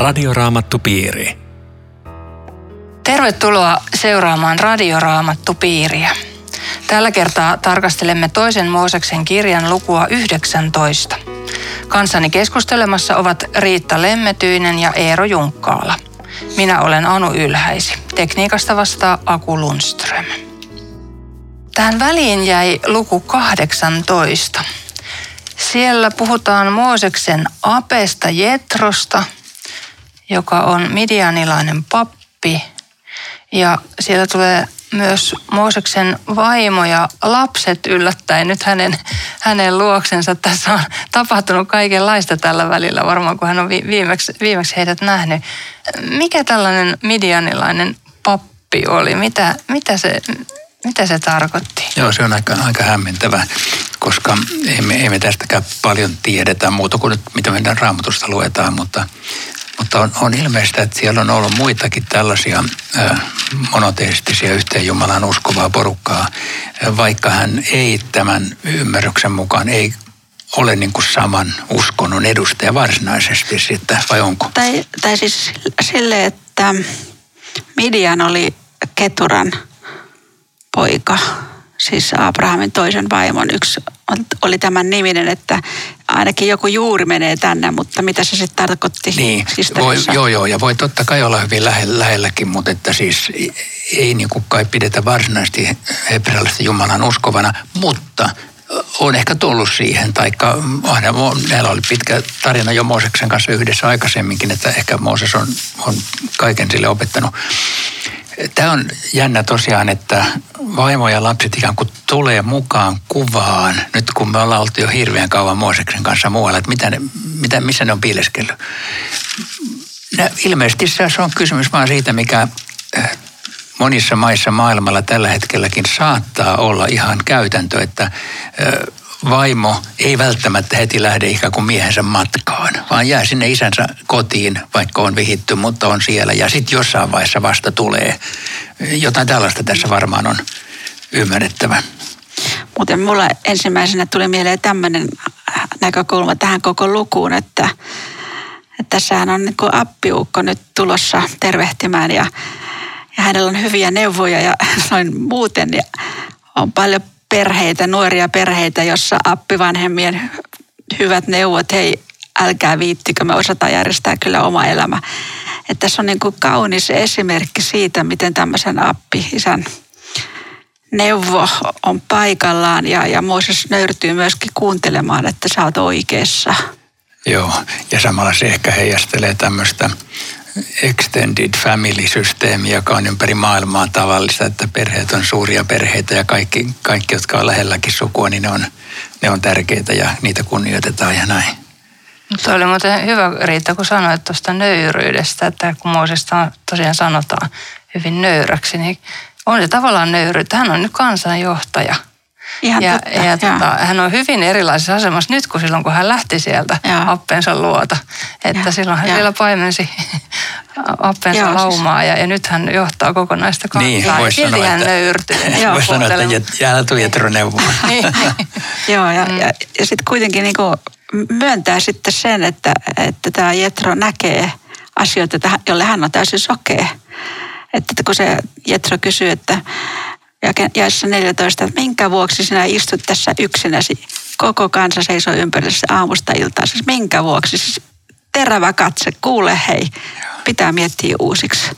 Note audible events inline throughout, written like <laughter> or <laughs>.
Radioraamattupiiri. Tervetuloa seuraamaan Radioraamattupiiriä. Tällä kertaa tarkastelemme toisen Mooseksen kirjan lukua 19. Kanssani keskustelemassa ovat Riitta Lemmetyinen ja Eero Junkkaala. Minä olen Anu Ylhäisi. Tekniikasta vastaa Aku Lundström. Tähän väliin jäi luku 18. Siellä puhutaan Mooseksen apesta Jetrosta, joka on midianilainen pappi. Ja siellä tulee myös Mooseksen vaimo ja lapset yllättäen nyt hänen, hänen luoksensa. Tässä on tapahtunut kaikenlaista tällä välillä varmaan, kun hän on viimeksi, viimeksi heidät nähnyt. Mikä tällainen midianilainen pappi oli? Mitä, mitä, se, mitä se tarkoitti? Joo, se on aika, aika hämmentävä, koska emme, emme tästäkään paljon tiedetä muuta kuin nyt, mitä meidän raamatusta luetaan, mutta mutta on, on ilmeistä, että siellä on ollut muitakin tällaisia monoteistisia yhteen Jumalan uskovaa porukkaa, vaikka hän ei tämän ymmärryksen mukaan ei ole niin kuin saman uskonnon edustaja varsinaisesti sitten, vai onko? Tai, tai siis sille, että Midian oli Keturan poika siis Abrahamin toisen vaimon yksi oli tämän niminen, että ainakin joku juuri menee tänne, mutta mitä se sitten tarkoitti? Niin, voi, joo joo, ja voi totta kai olla hyvin lähe, lähelläkin, mutta että siis ei niin kuin kai pidetä varsinaisesti hebrealaista Jumalan uskovana, mutta on ehkä tullut siihen, taikka meillä oli pitkä tarina jo Mooseksen kanssa yhdessä aikaisemminkin, että ehkä Mooses on, on kaiken sille opettanut Tämä on jännä tosiaan, että vaimo ja lapset ikään kuin tulee mukaan kuvaan, nyt kun me ollaan oltu jo hirveän kauan Mooseksen kanssa muualla, että mitä ne, mitä, missä ne on piileskellyt. ilmeisesti se on kysymys vaan siitä, mikä äh, monissa maissa maailmalla tällä hetkelläkin saattaa olla ihan käytäntö, että äh, vaimo ei välttämättä heti lähde ikään kuin miehensä matkaan, vaan jää sinne isänsä kotiin, vaikka on vihitty, mutta on siellä. Ja sitten jossain vaiheessa vasta tulee. Jotain tällaista tässä varmaan on ymmärrettävä. Muuten mulla ensimmäisenä tuli mieleen tämmöinen näkökulma tähän koko lukuun, että, että tässähän on niin kuin appiukko nyt tulossa tervehtimään ja, ja hänellä on hyviä neuvoja ja <laughs> noin muuten ja on paljon perheitä, nuoria perheitä, jossa appivanhemmien hyvät neuvot, hei älkää viittikö, me osataan järjestää kyllä oma elämä. Että tässä on niin kuin kaunis esimerkki siitä, miten tämmöisen appi-isän neuvo on paikallaan ja, ja Mooses nöyrtyy myöskin kuuntelemaan, että sä oot oikeassa. Joo, ja samalla se ehkä heijastelee tämmöistä extended family-systeemi, joka on ympäri maailmaa tavallista, että perheet on suuria perheitä ja kaikki, kaikki jotka on lähelläkin sukua, niin ne on, ne on tärkeitä ja niitä kunnioitetaan ja näin. Mutta oli muuten hyvä Riitta, kun sanoit tuosta nöyryydestä, että kun Moosesta tosiaan sanotaan hyvin nöyräksi, niin on se tavallaan nöyryyttä. Hän on nyt kansanjohtaja – Ihan ja, totta, ja tota, hän on hyvin erilaisessa asemassa nyt kuin silloin, kun hän lähti sieltä ja. appensa luota. Että ja. silloin hän ja. vielä paimensi <laughs> appensa Joo, siis- laumaa ja, ja nyt hän johtaa kokonaista kansaa. Niin, Silti sanoa, hän nöyrtyy. <laughs> Voisi sanoa, että jäällä tuu neuvoa. <laughs> niin, Joo, ja, ja, ja sitten kuitenkin niin myöntää sitten sen, että, että tämä Jetro näkee asioita, jolle hän on täysin sokea. Että kun se Jetro kysyy, että jaessa 14, että minkä vuoksi sinä istut tässä yksinäsi. Koko kansa seisoo ympärillä aamusta iltaan. Siis minkä vuoksi? Siis terävä katse, kuule hei, pitää miettiä uusiksi.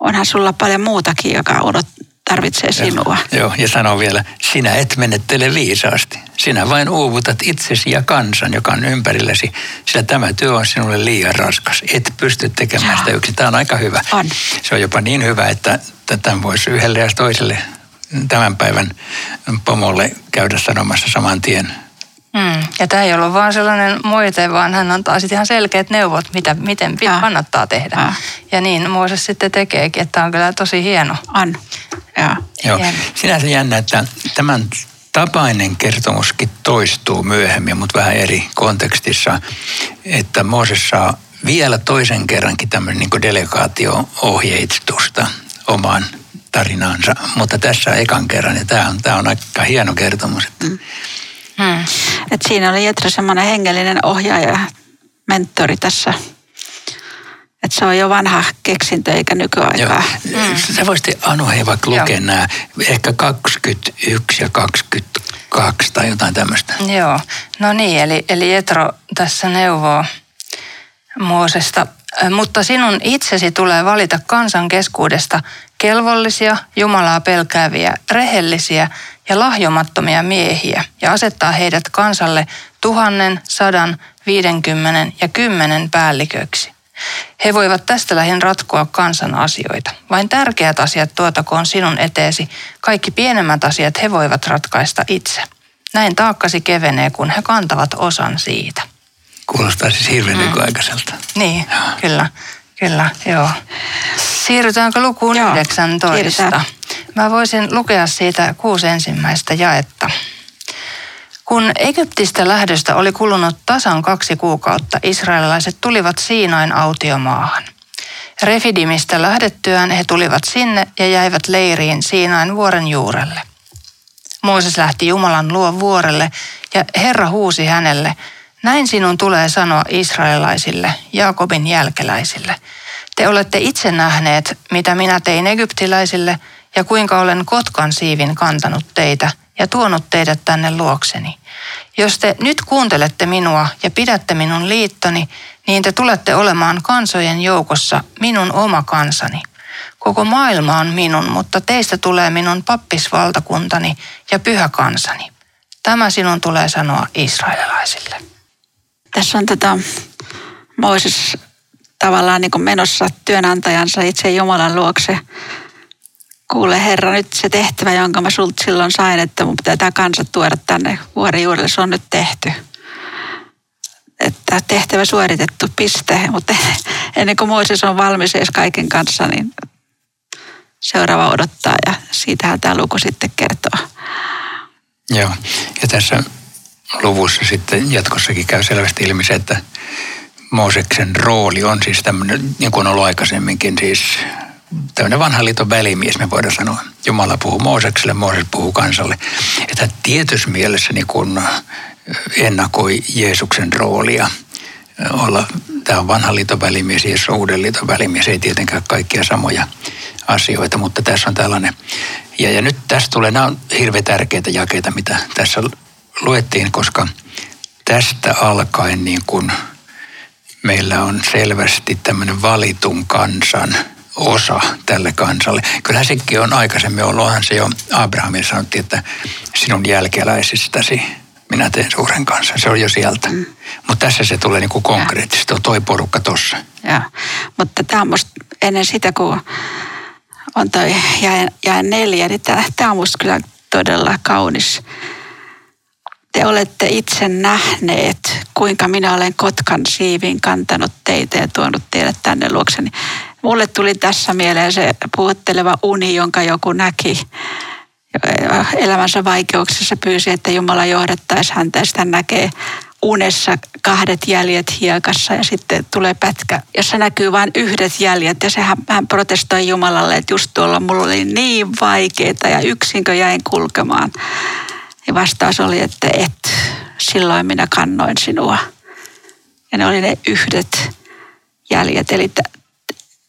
Onhan sulla paljon muutakin, joka odot, tarvitsee sinua. Joo, joo, ja sano vielä, sinä et menettele viisaasti. Sinä vain uuvutat itsesi ja kansan, joka on ympärilläsi, sillä tämä työ on sinulle liian raskas. Et pysty tekemään sitä yksin. Tämä on aika hyvä. On. Se on jopa niin hyvä, että tämän voisi yhdelle ja toiselle tämän päivän pomolle käydä sanomassa saman tien. Mm. Ja tämä ei ollut vaan sellainen moite, vaan hän antaa sitten ihan selkeät neuvot, mitä, miten ja. kannattaa tehdä. Ja. ja niin Mooses sitten tekeekin, että on kyllä tosi hieno. On. Ja. Joo. Sinänsä jännä, että tämän tapainen kertomuskin toistuu myöhemmin, mutta vähän eri kontekstissa, että Mooses saa vielä toisen kerrankin tämmöinen niin delegaatio-ohjeistusta omaan tarinaansa, mutta tässä on ekan kerran ja tämä on, tämä on aika hieno kertomus. Mm. Hmm. Et siinä oli Jetra semmoinen hengellinen ohjaaja, mentori tässä Että se on jo vanha keksintö eikä nykyaikaa. Joo. Mm. Sä voisit Anu hei vaikka lukea nämä ehkä 21 ja 22 tai jotain tämmöistä. Joo, no niin, eli, eli Etro tässä neuvoo Moosesta. Mutta sinun itsesi tulee valita kansan keskuudesta kelvollisia, Jumalaa pelkääviä, rehellisiä ja lahjomattomia miehiä ja asettaa heidät kansalle tuhannen, sadan, viidenkymmenen ja kymmenen päälliköksi. He voivat tästä lähin ratkoa kansan asioita. Vain tärkeät asiat tuotakoon sinun eteesi. Kaikki pienemmät asiat he voivat ratkaista itse. Näin taakkasi kevenee, kun he kantavat osan siitä. Kuulostaa siis hirveän mm. aikaiselta. Niin, joo. kyllä. Kyllä, joo. Siirrytäänkö lukuun joo, 19? Siirrytään. Mä voisin lukea siitä kuusi ensimmäistä jaetta. Kun Egyptistä lähdöstä oli kulunut tasan kaksi kuukautta, israelilaiset tulivat Siinain autiomaahan. Refidimistä lähdettyään he tulivat sinne ja jäivät leiriin Siinain vuoren juurelle. Mooses lähti Jumalan luo vuorelle ja Herra huusi hänelle, näin sinun tulee sanoa israelaisille, Jaakobin jälkeläisille. Te olette itse nähneet, mitä minä tein egyptiläisille ja kuinka olen kotkan siivin kantanut teitä ja tuonut teidät tänne luokseni. Jos te nyt kuuntelette minua ja pidätte minun liittoni, niin te tulette olemaan kansojen joukossa minun oma kansani. Koko maailma on minun, mutta teistä tulee minun pappisvaltakuntani ja pyhä kansani. Tämä sinun tulee sanoa israelilaisille. Tässä on tota Moises tavallaan niin kuin menossa työnantajansa itse Jumalan luokse kuule Herra, nyt se tehtävä, jonka mä sulta silloin sain, että mun pitää tämä kansa tuoda tänne vuorijuurelle, se on nyt tehty. Että tehtävä suoritettu, piste. Mutta ennen kuin Moises on valmis edes kaiken kanssa, niin seuraava odottaa ja siitähän tämä luku sitten kertoo. Joo, ja tässä luvussa sitten jatkossakin käy selvästi ilmi se, että Mooseksen rooli on siis tämmöinen, niin kuin on ollut aikaisemminkin, siis tämmöinen vanhan liiton välimies, me voidaan sanoa. Jumala puhuu Moosekselle, Mooses puhuu kansalle. Että tietyssä mielessä niin kun ennakoi Jeesuksen roolia olla, tämä on vanhan liiton välimies, Jeesus on uuden liiton välimies, ei tietenkään kaikkia samoja asioita, mutta tässä on tällainen. Ja, ja nyt tästä tulee, nämä on hirveän tärkeitä jakeita, mitä tässä luettiin, koska tästä alkaen niin kuin meillä on selvästi tämmöinen valitun kansan – osa tälle kansalle. Kyllähän sekin on aikaisemmin ollut, onhan se jo Abrahamille sanottiin, että sinun jälkeläisistäsi minä teen suuren kanssa. Se on jo sieltä. Mm. Mutta tässä se tulee niinku konkreettisesti, on toi porukka tossa. Joo, mutta tämä on musta ennen sitä, kun on toi jäi, jäi neljä, niin tämä on musta kyllä todella kaunis. Te olette itse nähneet, kuinka minä olen Kotkan siivin kantanut teitä ja tuonut teidät tänne luokseni. Mulle tuli tässä mieleen se puhutteleva uni, jonka joku näki elämänsä vaikeuksissa pyysi, että Jumala johdattaisi häntä ja sitä näkee unessa kahdet jäljet hiekassa ja sitten tulee pätkä, jossa näkyy vain yhdet jäljet ja sehän hän protestoi Jumalalle, että just tuolla mulla oli niin vaikeita ja yksinkö jäin kulkemaan. Ja vastaus oli, että et, silloin minä kannoin sinua. Ja ne oli ne yhdet jäljet. Eli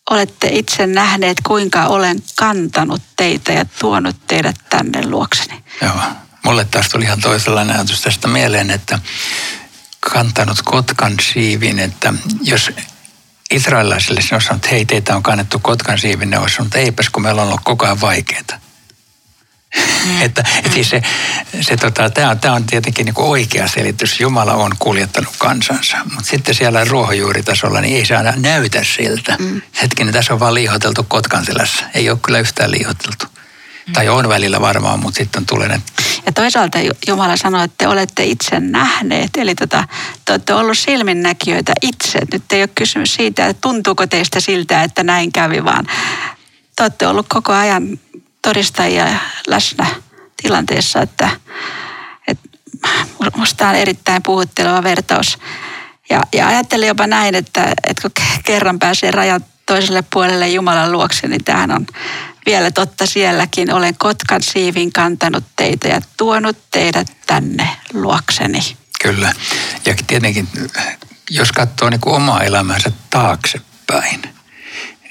olette itse nähneet, kuinka olen kantanut teitä ja tuonut teidät tänne luokseni. Joo. Mulle taas tuli ihan toisenlainen ajatus tästä mieleen, että kantanut kotkan siivin, että jos israelilaisille se on sanonut, että hei, teitä on kannettu kotkan siivin, ne olisi sanonut, eipäs kun meillä on ollut koko ajan vaikeaa. Mm. että, että siis se, se tota, tämä on, tää on tietenkin niin oikea selitys. Jumala on kuljettanut kansansa. Mutta sitten siellä ruohonjuuritasolla niin ei se aina näytä siltä. Mm. Hetkinen, tässä on vaan liihoteltu Kotkanselässä. Ei ole kyllä yhtään liihoteltu. Mm. Tai on välillä varmaan, mutta sitten tulee ne. Ja toisaalta Jumala sanoi, että te olette itse nähneet. Eli tota, te olette ollut silminnäkijöitä itse. Nyt ei ole kysymys siitä, että tuntuuko teistä siltä, että näin kävi, vaan te olette ollut koko ajan todistajia läsnä tilanteessa, että, että musta on erittäin puhutteleva vertaus. Ja, ja ajattelin jopa näin, että, että kun kerran pääsee rajan toiselle puolelle Jumalan luokse, niin tämähän on vielä totta sielläkin. Olen Kotkan siivin kantanut teitä ja tuonut teidät tänne luokseni. Kyllä. Ja tietenkin, jos katsoo niin kuin omaa elämänsä taaksepäin, päin.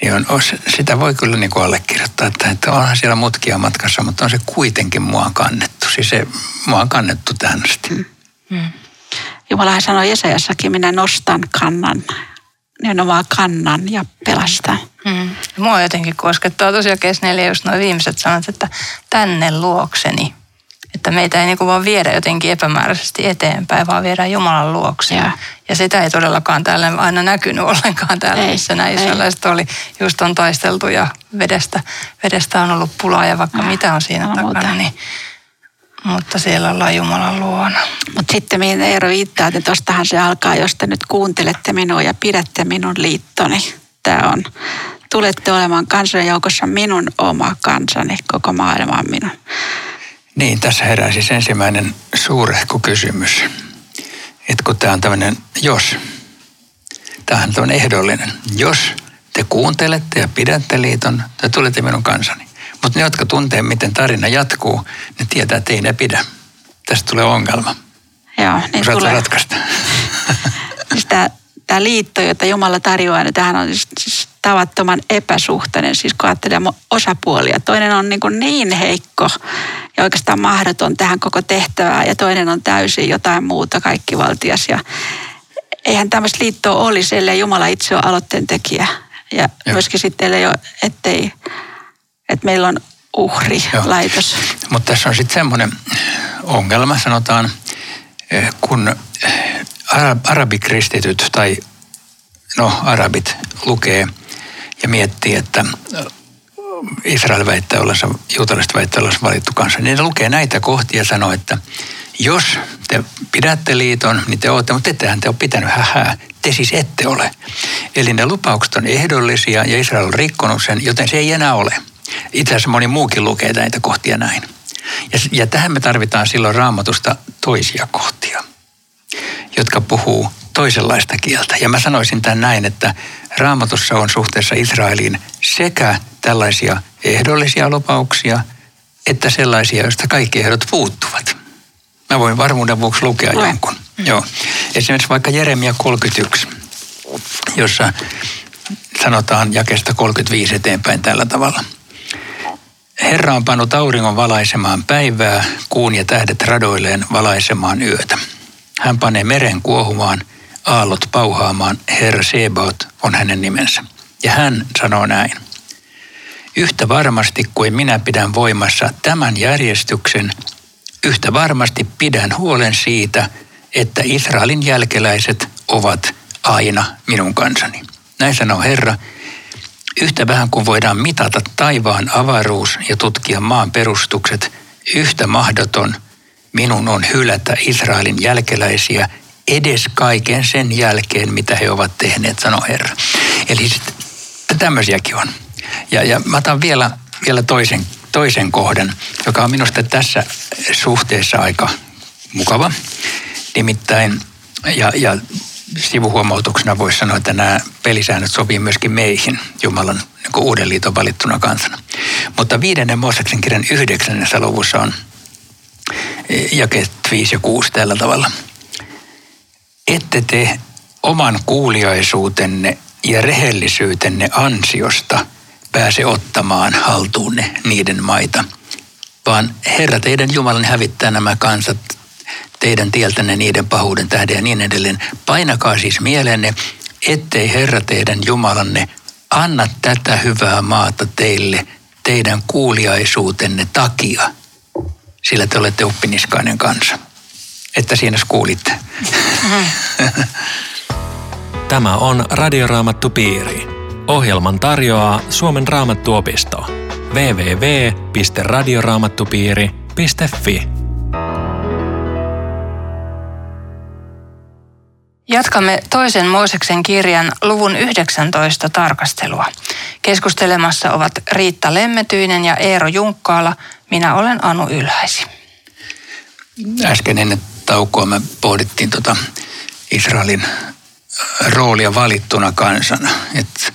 Niin on, sitä voi kyllä niin kuin allekirjoittaa, että, että onhan siellä mutkia matkassa, mutta on se kuitenkin mua kannettu. Siis se, mua on kannettu tähän asti. Mm. Mm. Jumalahan sanoi Jesajassakin, minä nostan kannan, nimenomaan kannan ja pelastan. Mm. Mua jotenkin koskettaa tosiaan kesneille just nuo viimeiset sanat, että tänne luokseni. Että meitä ei niinku vaan viedä jotenkin epämääräisesti eteenpäin, vaan viedään Jumalan luokse. Ja, ja sitä ei todellakaan täällä aina näkynyt <laughs> ollenkaan täällä, ei, missä nämä israelaiset oli. Just on taisteltu ja vedestä, vedestä on ollut pulaa ja vaikka ja, mitä on siinä no, takana. Niin, mutta siellä ollaan Jumalan luona. Mutta sitten mihin Eero viittaa, että tostahan se alkaa, jos te nyt kuuntelette minua ja pidätte minun liittoni. Tämä on, tulette olemaan kansojen joukossa minun oma kansani, koko maailma on minun. Niin, tässä herää siis ensimmäinen suurehko kysymys. Että kun tämä on tämmöinen jos, tämähän on ehdollinen. Jos te kuuntelette ja pidätte liiton, te tulette minun kansani. Mutta ne, jotka tuntee, miten tarina jatkuu, ne tietää, että ei ne pidä. Tästä tulee ongelma. Joo, niin Osaatko tulee. ratkaista? <laughs> Siis tämä, tämä liitto, jota Jumala tarjoaa, niin tämähän on siis, siis tavattoman epäsuhtainen, siis kun ajattelee osapuolia. Toinen on niin, kuin niin heikko ja oikeastaan mahdoton tähän koko tehtävään ja toinen on täysin jotain muuta kaikkivaltias. Ja eihän tämmöistä liittoa olisi, ellei Jumala itse ole aloitteen tekijä. Ja Joo. myöskin sitten, ole, ettei, että meillä on uhri laitos. Mutta tässä on sitten semmoinen ongelma, sanotaan, eh, kun arabikristityt tai no arabit lukee – ja miettii, että Israel väittää ollensa, juutalaiset väittää ollensa valittu kanssa, niin ne lukee näitä kohtia ja sanoo, että jos te pidätte liiton, niin te olette, mutta ettehän te ole pitänyt hähää. Te siis ette ole. Eli ne lupaukset on ehdollisia ja Israel on rikkonut sen, joten se ei enää ole. Itse asiassa moni muukin lukee näitä kohtia näin. Ja, ja tähän me tarvitaan silloin raamatusta toisia kohtia, jotka puhuu toisenlaista kieltä. Ja mä sanoisin tämän näin, että raamatussa on suhteessa Israeliin sekä tällaisia ehdollisia lupauksia, että sellaisia, joista kaikki ehdot puuttuvat. Mä voin varmuuden vuoksi lukea Lue. jonkun. Mm. Joo. Esimerkiksi vaikka Jeremia 31, jossa sanotaan jakesta 35 eteenpäin tällä tavalla. Herra on pannut auringon valaisemaan päivää, kuun ja tähdet radoilleen valaisemaan yötä. Hän panee meren kuohumaan – aallot pauhaamaan, Herra Sebaot on hänen nimensä. Ja hän sanoo näin. Yhtä varmasti kuin minä pidän voimassa tämän järjestyksen, yhtä varmasti pidän huolen siitä, että Israelin jälkeläiset ovat aina minun kansani. Näin sanoo Herra. Yhtä vähän kuin voidaan mitata taivaan avaruus ja tutkia maan perustukset, yhtä mahdoton minun on hylätä Israelin jälkeläisiä edes kaiken sen jälkeen, mitä he ovat tehneet, sanoo Herra. Eli tämmöisiäkin on. Ja, ja mä otan vielä, vielä toisen, toisen kohdan, joka on minusta tässä suhteessa aika mukava. Nimittäin, ja, ja sivuhuomautuksena voisi sanoa, että nämä pelisäännöt sopii myöskin meihin, Jumalan niin uuden liiton valittuna kansana. Mutta viidennen Mooseksen kirjan yhdeksännessä luvussa on jakeet 5 ja 6 tällä tavalla – ette te oman kuuliaisuutenne ja rehellisyytenne ansiosta pääse ottamaan haltuunne niiden maita, vaan Herra teidän Jumalan hävittää nämä kansat teidän tieltänne niiden pahuuden tähden ja niin edelleen. Painakaa siis mielenne, ettei Herra teidän Jumalanne anna tätä hyvää maata teille teidän kuuliaisuutenne takia, sillä te olette oppiniskainen kansa että siinä kuulitte. <laughs> Tämä on Radioraamattu Piiri. Ohjelman tarjoaa Suomen raamattuopisto. www.radioraamattupiiri.fi Jatkamme toisen Mooseksen kirjan luvun 19 tarkastelua. Keskustelemassa ovat Riitta Lemmetyinen ja Eero Junkkaala. Minä olen Anu Ylhäisi. Äsken ennen taukoa me pohdittiin tota Israelin roolia valittuna kansana. Et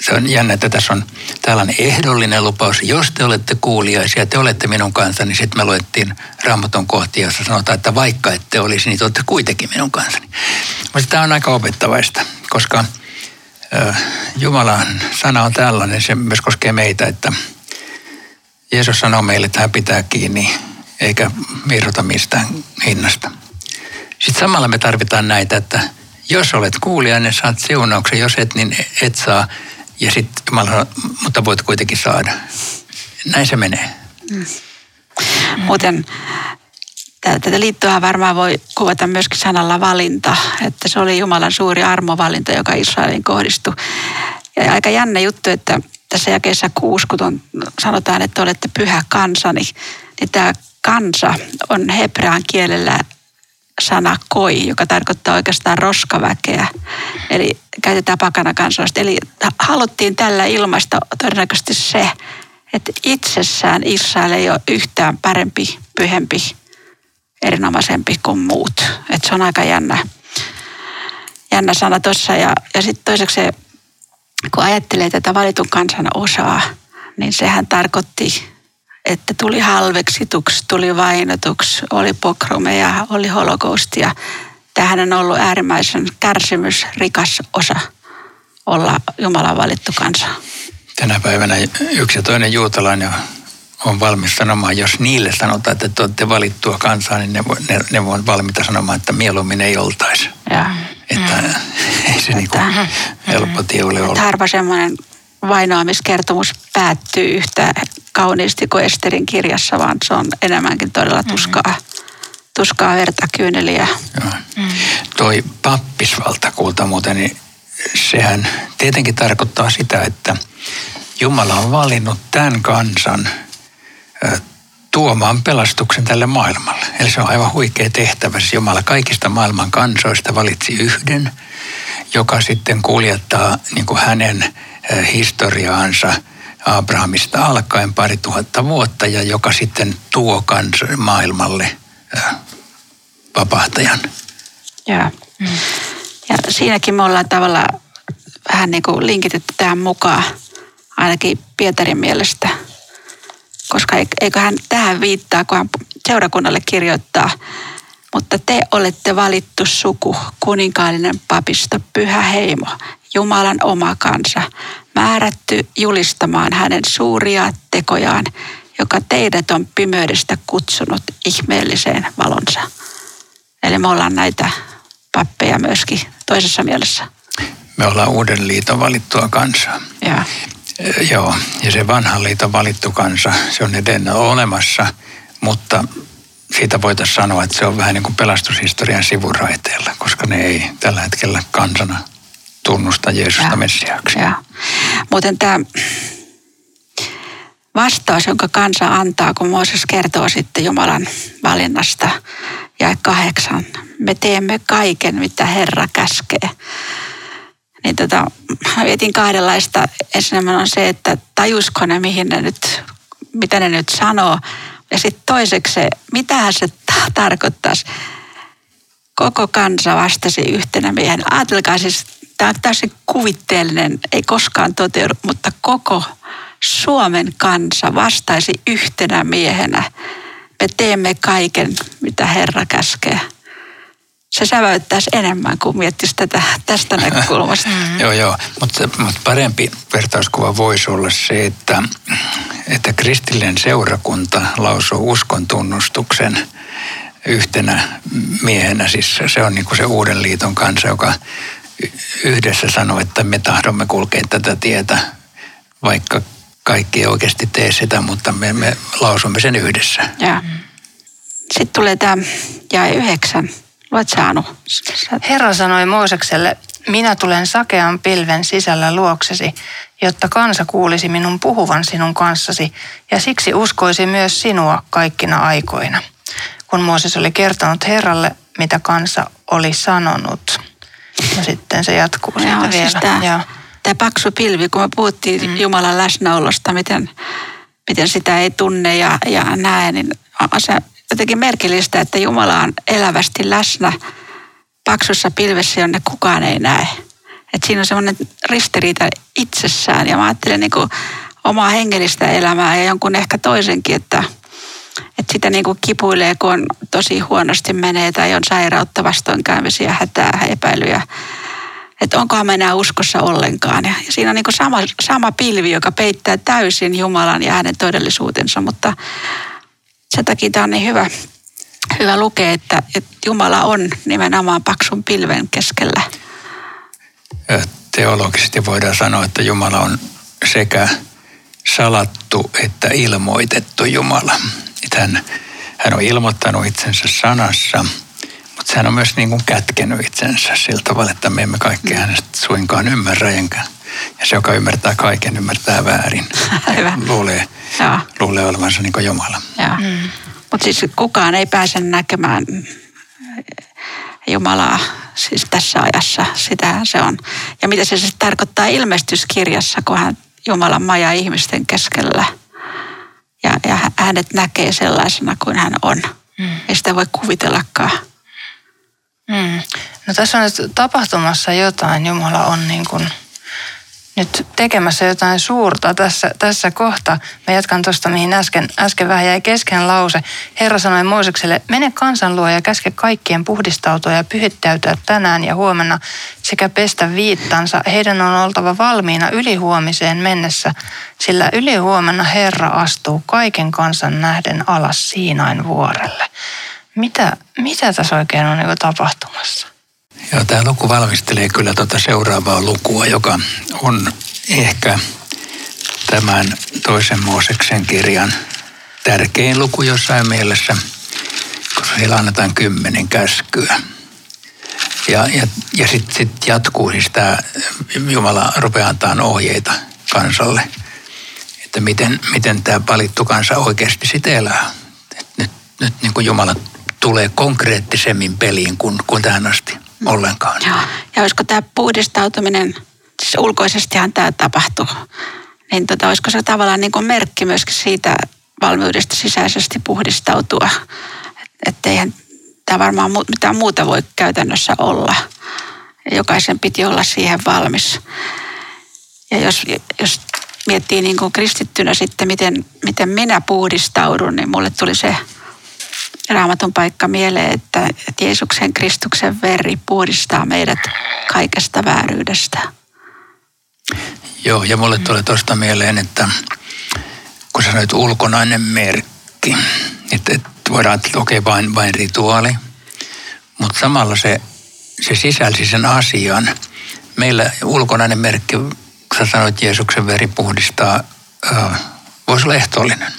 se on jännä, että tässä on tällainen ehdollinen lupaus. Jos te olette kuuliaisia, te olette minun kansani, sitten me luettiin Raamaton kohti, jossa sanotaan, että vaikka ette olisi, niin te olette kuitenkin minun kansani. Mutta tämä on aika opettavaista, koska Jumalan sana on tällainen, se myös koskee meitä, että Jeesus sanoo meille, että hän pitää kiinni eikä virrota mistään hinnasta. Sitten samalla me tarvitaan näitä, että jos olet kuulija, niin saat siunauksen. Jos et, niin et saa. Ja sitten mutta voit kuitenkin saada. Näin se menee. Mm. Muuten tätä liittoa varmaan voi kuvata myöskin sanalla valinta, että se oli Jumalan suuri armovalinta, joka Israelin kohdistui. Ja aika jännä juttu, että tässä jakeessa kuusi, kun sanotaan, että olette pyhä kansani, niin tämä kansa on hebrean kielellä sana koi, joka tarkoittaa oikeastaan roskaväkeä. Eli käytetään pakana kansalaista. Eli haluttiin tällä ilmaista todennäköisesti se, että itsessään Israel ei ole yhtään parempi, pyhempi, erinomaisempi kuin muut. Että se on aika jännä, jännä sana tuossa. Ja, ja sitten toiseksi kun ajattelee tätä valitun kansan osaa, niin sehän tarkoitti, että tuli halveksituksi, tuli vainotuksi, oli pokromeja, oli holokaustia. Tähän on ollut äärimmäisen kärsimys, rikas osa olla Jumalan valittu kansa. Tänä päivänä yksi ja toinen juutalainen valmis sanomaan, jos niille sanotaan, että te olette valittua kansaa, niin ne, ne, ne on valmiita sanomaan, että mieluummin ei oltaisi. Ja. Että mm. <laughs> ei se niinku helppo tie ole olla. Harva semmoinen vainoamiskertomus päättyy yhtä kauniisti kuin Esterin kirjassa, vaan se on enemmänkin todella mm. tuskaa, mm. tuskaa verta, kyyneliä. Joo. Mm. Toi pappisvaltakulta muuten, niin sehän tietenkin tarkoittaa sitä, että Jumala on valinnut tämän kansan tuomaan pelastuksen tälle maailmalle. Eli se on aivan huikea tehtävä. Siis Jumala kaikista maailman kansoista valitsi yhden, joka sitten kuljettaa niin kuin hänen historiaansa Abrahamista alkaen pari tuhatta vuotta ja joka sitten tuo kansa maailmalle vapahtajan. Ja, ja siinäkin me ollaan tavallaan vähän niin kuin linkitetty tähän mukaan, ainakin Pietarin mielestä – koska eikö hän tähän viittaa, kun hän seurakunnalle kirjoittaa, mutta te olette valittu suku, kuninkaallinen papisto, pyhä heimo, Jumalan oma kansa, määrätty julistamaan hänen suuria tekojaan, joka teidät on pimeydestä kutsunut ihmeelliseen valonsa. Eli me ollaan näitä pappeja myöskin toisessa mielessä. Me ollaan uuden liiton valittua kansaa. Ja. Joo, ja se vanhan liiton valittu kansa, se on edelleen olemassa, mutta siitä voitaisiin sanoa, että se on vähän niin kuin pelastushistorian sivuraiteella, koska ne ei tällä hetkellä kansana tunnusta Jeesusta ja, Messiaaksi. Ja. Muuten tämä vastaus, jonka kansa antaa, kun Mooses kertoo sitten Jumalan valinnasta, ja kahdeksan. Me teemme kaiken, mitä Herra käskee niin tota, mä vietin kahdenlaista. Ensinnäkin on se, että tajusko ne, mihin ne nyt, mitä ne nyt sanoo. Ja sitten toiseksi se, mitä se tarkoittaisi. Koko kansa vastasi yhtenä miehen. Ajatelkaa siis, tämä on täysin kuvitteellinen, ei koskaan toteudu, mutta koko Suomen kansa vastaisi yhtenä miehenä. Me teemme kaiken, mitä Herra käskee se säväyttäisi enemmän kuin miettisi tätä tästä näkökulmasta. <laughs> Joo, joo. Mutta, mutta parempi vertauskuva voisi olla se, että, että kristillinen seurakunta lausuu uskon tunnustuksen yhtenä miehenä. Siis se on niin kuin se uuden liiton kanssa, joka yhdessä sanoo, että me tahdomme kulkea tätä tietä, vaikka kaikki ei oikeasti tee sitä, mutta me, me lausumme sen yhdessä. Ja. Sitten tulee tämä jae yhdeksän Luet saanut. Herra sanoi Moosekselle, minä tulen sakean pilven sisällä luoksesi, jotta kansa kuulisi minun puhuvan sinun kanssasi, ja siksi uskoisi myös sinua kaikkina aikoina. Kun Mooses oli kertonut Herralle, mitä kansa oli sanonut. Ja sitten se jatkuu siitä Joo, siis vielä. Siis tämä, tämä paksu pilvi, kun me puhuttiin mm. Jumalan läsnäolosta, miten, miten sitä ei tunne ja, ja näe, niin se jotenkin merkillistä, että Jumala on elävästi läsnä paksussa pilvessä, jonne kukaan ei näe. Et siinä on semmoinen ristiriita itsessään ja mä ajattelen niin omaa hengellistä elämää ja jonkun ehkä toisenkin, että, että sitä niin kuin kipuilee, kun on tosi huonosti menee tai on sairautta, vastoinkäymisiä, hätää, epäilyjä. että onkohan me enää uskossa ollenkaan. Ja siinä on niin kuin sama, sama pilvi, joka peittää täysin Jumalan ja hänen todellisuutensa, mutta sen takia tämä on niin hyvä, hyvä lukea, että, että Jumala on nimenomaan paksun pilven keskellä. Teologisesti voidaan sanoa, että Jumala on sekä salattu että ilmoitettu Jumala. Että hän, hän on ilmoittanut itsensä sanassa, mutta hän on myös niin kuin kätkenyt itsensä sillä tavalla, että me emme kaikki hänestä suinkaan ymmärrä. Enkä. Ja se, joka ymmärtää kaiken, ymmärtää väärin. <laughs> Hyvä. Luulee, luulee olevansa niin kuin Jumala. Mm. Mutta siis kukaan ei pääse näkemään Jumalaa siis tässä ajassa. Sitähän se on. Ja mitä se siis tarkoittaa ilmestyskirjassa, kun hän Jumalan maja ihmisten keskellä. Ja, ja hänet näkee sellaisena kuin hän on. Mm. Ei sitä voi kuvitellakaan. Mm. No tässä on nyt tapahtumassa jotain. Jumala on niin kuin nyt tekemässä jotain suurta tässä, tässä kohta. Mä jatkan tuosta, mihin äsken, äsken vähän jäi kesken lause. Herra sanoi Moosekselle, mene kansan luo ja käske kaikkien puhdistautua ja pyhittäytyä tänään ja huomenna sekä pestä viittansa. Heidän on oltava valmiina ylihuomiseen mennessä, sillä ylihuomenna Herra astuu kaiken kansan nähden alas Siinain vuorelle. Mitä, mitä tässä oikein on niin tapahtumassa? Joo, tämä luku valmistelee kyllä tuota seuraavaa lukua, joka on ehkä tämän toisen Mooseksen kirjan tärkein luku jossain mielessä, koska siellä annetaan kymmenen käskyä. Ja, ja, ja sitten sit jatkuu siis tämä, Jumala rupeaa antaa ohjeita kansalle, että miten, miten tämä valittu kansa oikeasti sitten elää. Et nyt nyt niin kuin Jumala tulee konkreettisemmin peliin kuin, kuin tähän asti ollenkaan. Joo. Ja olisiko tämä puhdistautuminen, siis ulkoisestihan tämä tapahtuu, niin tota, olisiko se tavallaan niin kuin merkki myöskin siitä valmiudesta sisäisesti puhdistautua, että eihän tämä varmaan mitään muuta voi käytännössä olla. Jokaisen piti olla siihen valmis. Ja jos, jos miettii niin kuin kristittynä sitten, miten, miten minä puhdistaudun, niin mulle tuli se raamatun paikka mieleen, että, Jeesuksen Kristuksen veri puhdistaa meidät kaikesta vääryydestä. Joo, ja mulle tulee tuosta mieleen, että kun sanoit ulkonainen merkki, että, että voidaan ajatella, että okei, vain, vain rituaali, mutta samalla se, se sisälsi sen asian. Meillä ulkonainen merkki, kun sä sanoit, Jeesuksen veri puhdistaa, voisi olla ehtoollinen –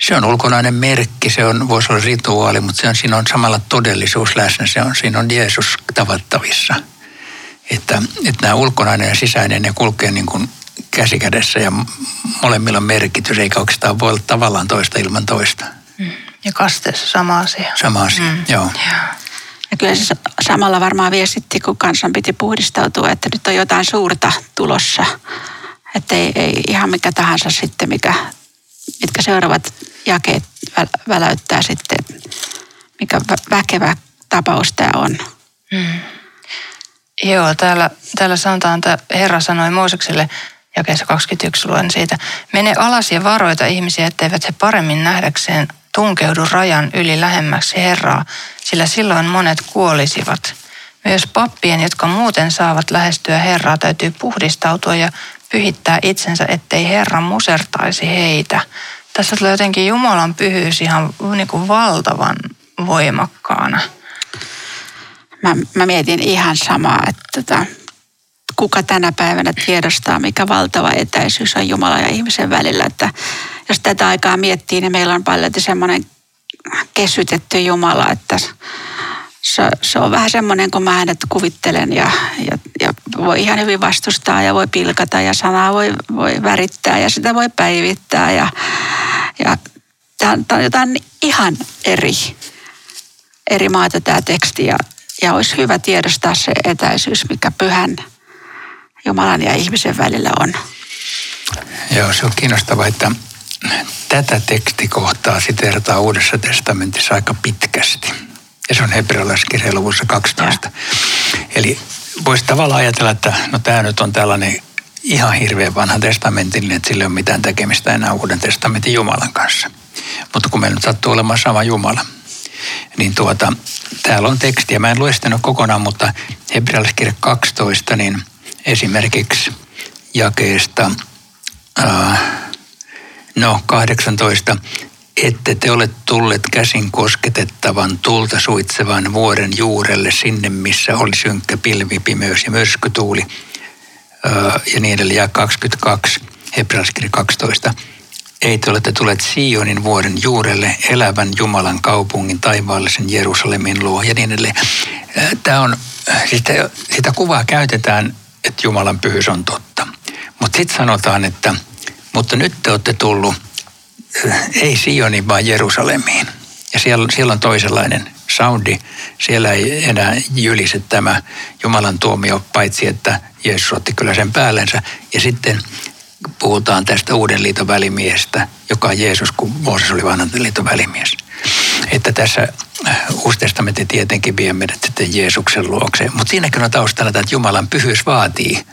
se on ulkonainen merkki, se on, voisi olla rituaali, mutta se on, siinä on samalla todellisuus läsnä, se on, siinä on Jeesus tavattavissa. Että, että nämä ulkonainen ja sisäinen, ne kulkee niin kuin käsikädessä ja molemmilla on merkitys, eikä oikeastaan voi olla tavallaan toista ilman toista. Mm. Ja kasteessa sama asia. Sama asia, mm. joo. Ja kyllä se samalla varmaan viestitti, kun kansan piti puhdistautua, että nyt on jotain suurta tulossa. Että ei, ei ihan mikä tahansa sitten, mikä, mitkä seuraavat jakeet väläyttää sitten, mikä väkevä tapaus tämä on. Hmm. Joo, täällä, täällä sanotaan, että Herra sanoi Moosekselle, jakeessa 21 luen siitä, mene alas ja varoita ihmisiä, etteivät he paremmin nähdäkseen tunkeudu rajan yli lähemmäksi Herraa, sillä silloin monet kuolisivat. Myös pappien, jotka muuten saavat lähestyä Herraa, täytyy puhdistautua ja pyhittää itsensä, ettei Herra musertaisi heitä tässä tulee jotenkin Jumalan pyhyys ihan niin kuin valtavan voimakkaana. Mä, mä mietin ihan samaa, että tota, kuka tänä päivänä tiedostaa, mikä valtava etäisyys on Jumala ja ihmisen välillä. Että jos tätä aikaa miettii, niin meillä on paljon semmoinen kesytetty Jumala, että se, se on vähän semmoinen, kun mä hänet kuvittelen ja, ja, ja voi ihan hyvin vastustaa ja voi pilkata ja sanaa voi, voi värittää ja sitä voi päivittää ja, ja tämä on jotain ihan eri, eri maata tämä teksti ja, ja olisi hyvä tiedostaa se etäisyys, mikä pyhän Jumalan ja ihmisen välillä on. Joo, se on kiinnostavaa, että tätä tekstikohtaa siteerataan Uudessa testamentissa aika pitkästi ja se on hebrealaiskirja luvussa 12. Ja. Eli voisi tavallaan ajatella, että no tämä nyt on tällainen ihan hirveän vanha testamentillinen, että sillä ei ole mitään tekemistä enää Uuden testamentin Jumalan kanssa. Mutta kun meillä nyt sattuu olemaan sama Jumala, niin tuota, täällä on tekstiä. Mä en lue sitä kokonaan, mutta hebrealaiskirja 12, niin esimerkiksi jakeesta äh, no 18, ette te ole tulleet käsin kosketettavan tulta suitsevan vuoren juurelle sinne, missä oli synkkä pilvipimeys ja myrskytuuli ja niin edelleen. Ja 22, Hebraiskirja 12. Ei te olette tulleet Sionin vuoren juurelle, elävän Jumalan kaupungin, taivaallisen Jerusalemin luo ja niin edelleen. Tämä on, sitä, sitä kuvaa käytetään, että Jumalan pyhyys on totta. Mutta sitten sanotaan, että mutta nyt te olette tullut ei Sioniin, vaan Jerusalemiin. Siellä, siellä on toisenlainen soundi. Siellä ei enää jylise tämä Jumalan tuomio, paitsi että Jeesus otti kyllä sen päällensä. Ja sitten puhutaan tästä uuden liiton välimiestä, joka on Jeesus, kun Mooses oli vanhan liiton välimies. Että tässä äh, Uusi testamentti tietenkin vie meidät sitten Jeesuksen luokse. Mutta siinäkin on taustalla, että Jumalan pyhyys vaatii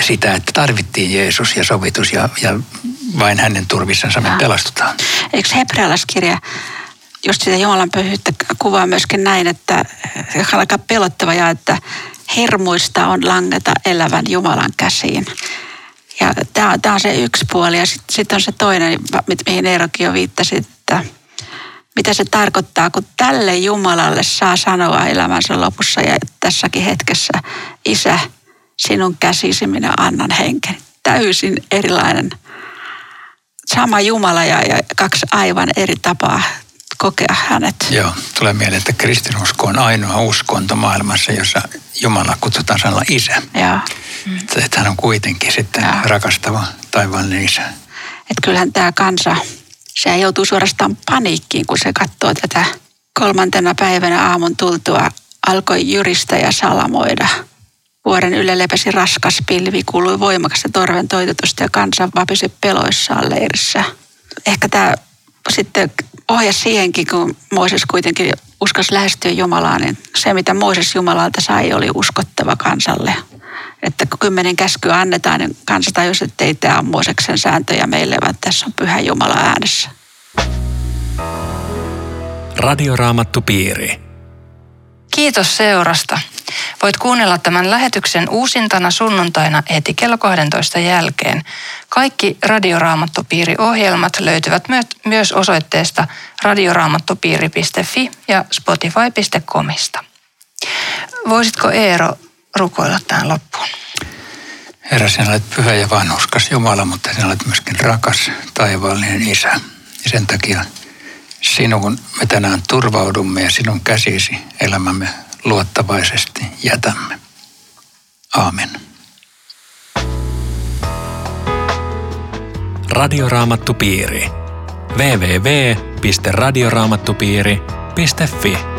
sitä, että tarvittiin Jeesus ja sovitus ja, ja vain hänen turvissansa me pelastutaan. Eikö hebrealaiskirja just sitä Jumalan pyhyyttä kuvaa myöskin näin, että aika pelottava ja että hermuista on langeta elävän Jumalan käsiin. Ja tämä on se yksi puoli ja sitten sit on se toinen, mihin Eerokin jo viittasi, että mitä se tarkoittaa, kun tälle Jumalalle saa sanoa elämänsä lopussa ja tässäkin hetkessä, Isä, sinun käsisi minä annan henken. Täysin erilainen sama Jumala ja, ja kaksi aivan eri tapaa kokea hänet. Joo, tulee mieleen, että kristinusko on ainoa uskonto maailmassa, jossa Jumala kutsutaan sanalla isä. Joo. Että, että hän on kuitenkin sitten Joo. rakastava taivaallinen isä. Että kyllähän tämä kansa, se joutuu suorastaan paniikkiin, kun se katsoo tätä kolmantena päivänä aamun tultua alkoi jyristä ja salamoida – Vuoren ylle lepäsi raskas pilvi, kuului voimakasta torven toitotusta ja kansa vapisi peloissaan leirissä. Ehkä tämä sitten ohjasi siihenkin, kun Mooses kuitenkin uskosi lähestyä Jumalaa, niin se mitä Mooses Jumalalta sai oli uskottava kansalle. Että kun kymmenen käskyä annetaan, niin kansa tajusi, että ei tämä ole Mooseksen sääntöjä meille, vaan tässä on pyhä Jumala äänessä. Radioraamattu piiri. Kiitos seurasta. Voit kuunnella tämän lähetyksen uusintana sunnuntaina heti kello 12 jälkeen. Kaikki Radioraamattupiiri-ohjelmat löytyvät myös osoitteesta radioraamattupiiri.fi ja spotify.comista. Voisitko Eero rukoilla tähän loppuun? Herra, sinä olet pyhä ja vanhuskas Jumala, mutta sinä olet myöskin rakas, taivaallinen Isä. Ja sen takia sinun me tänään turvaudumme ja sinun käsisi elämämme luottavaisesti jätämme. Aamen. Radioraamattupiiri. www.radioraamattupiiri.fi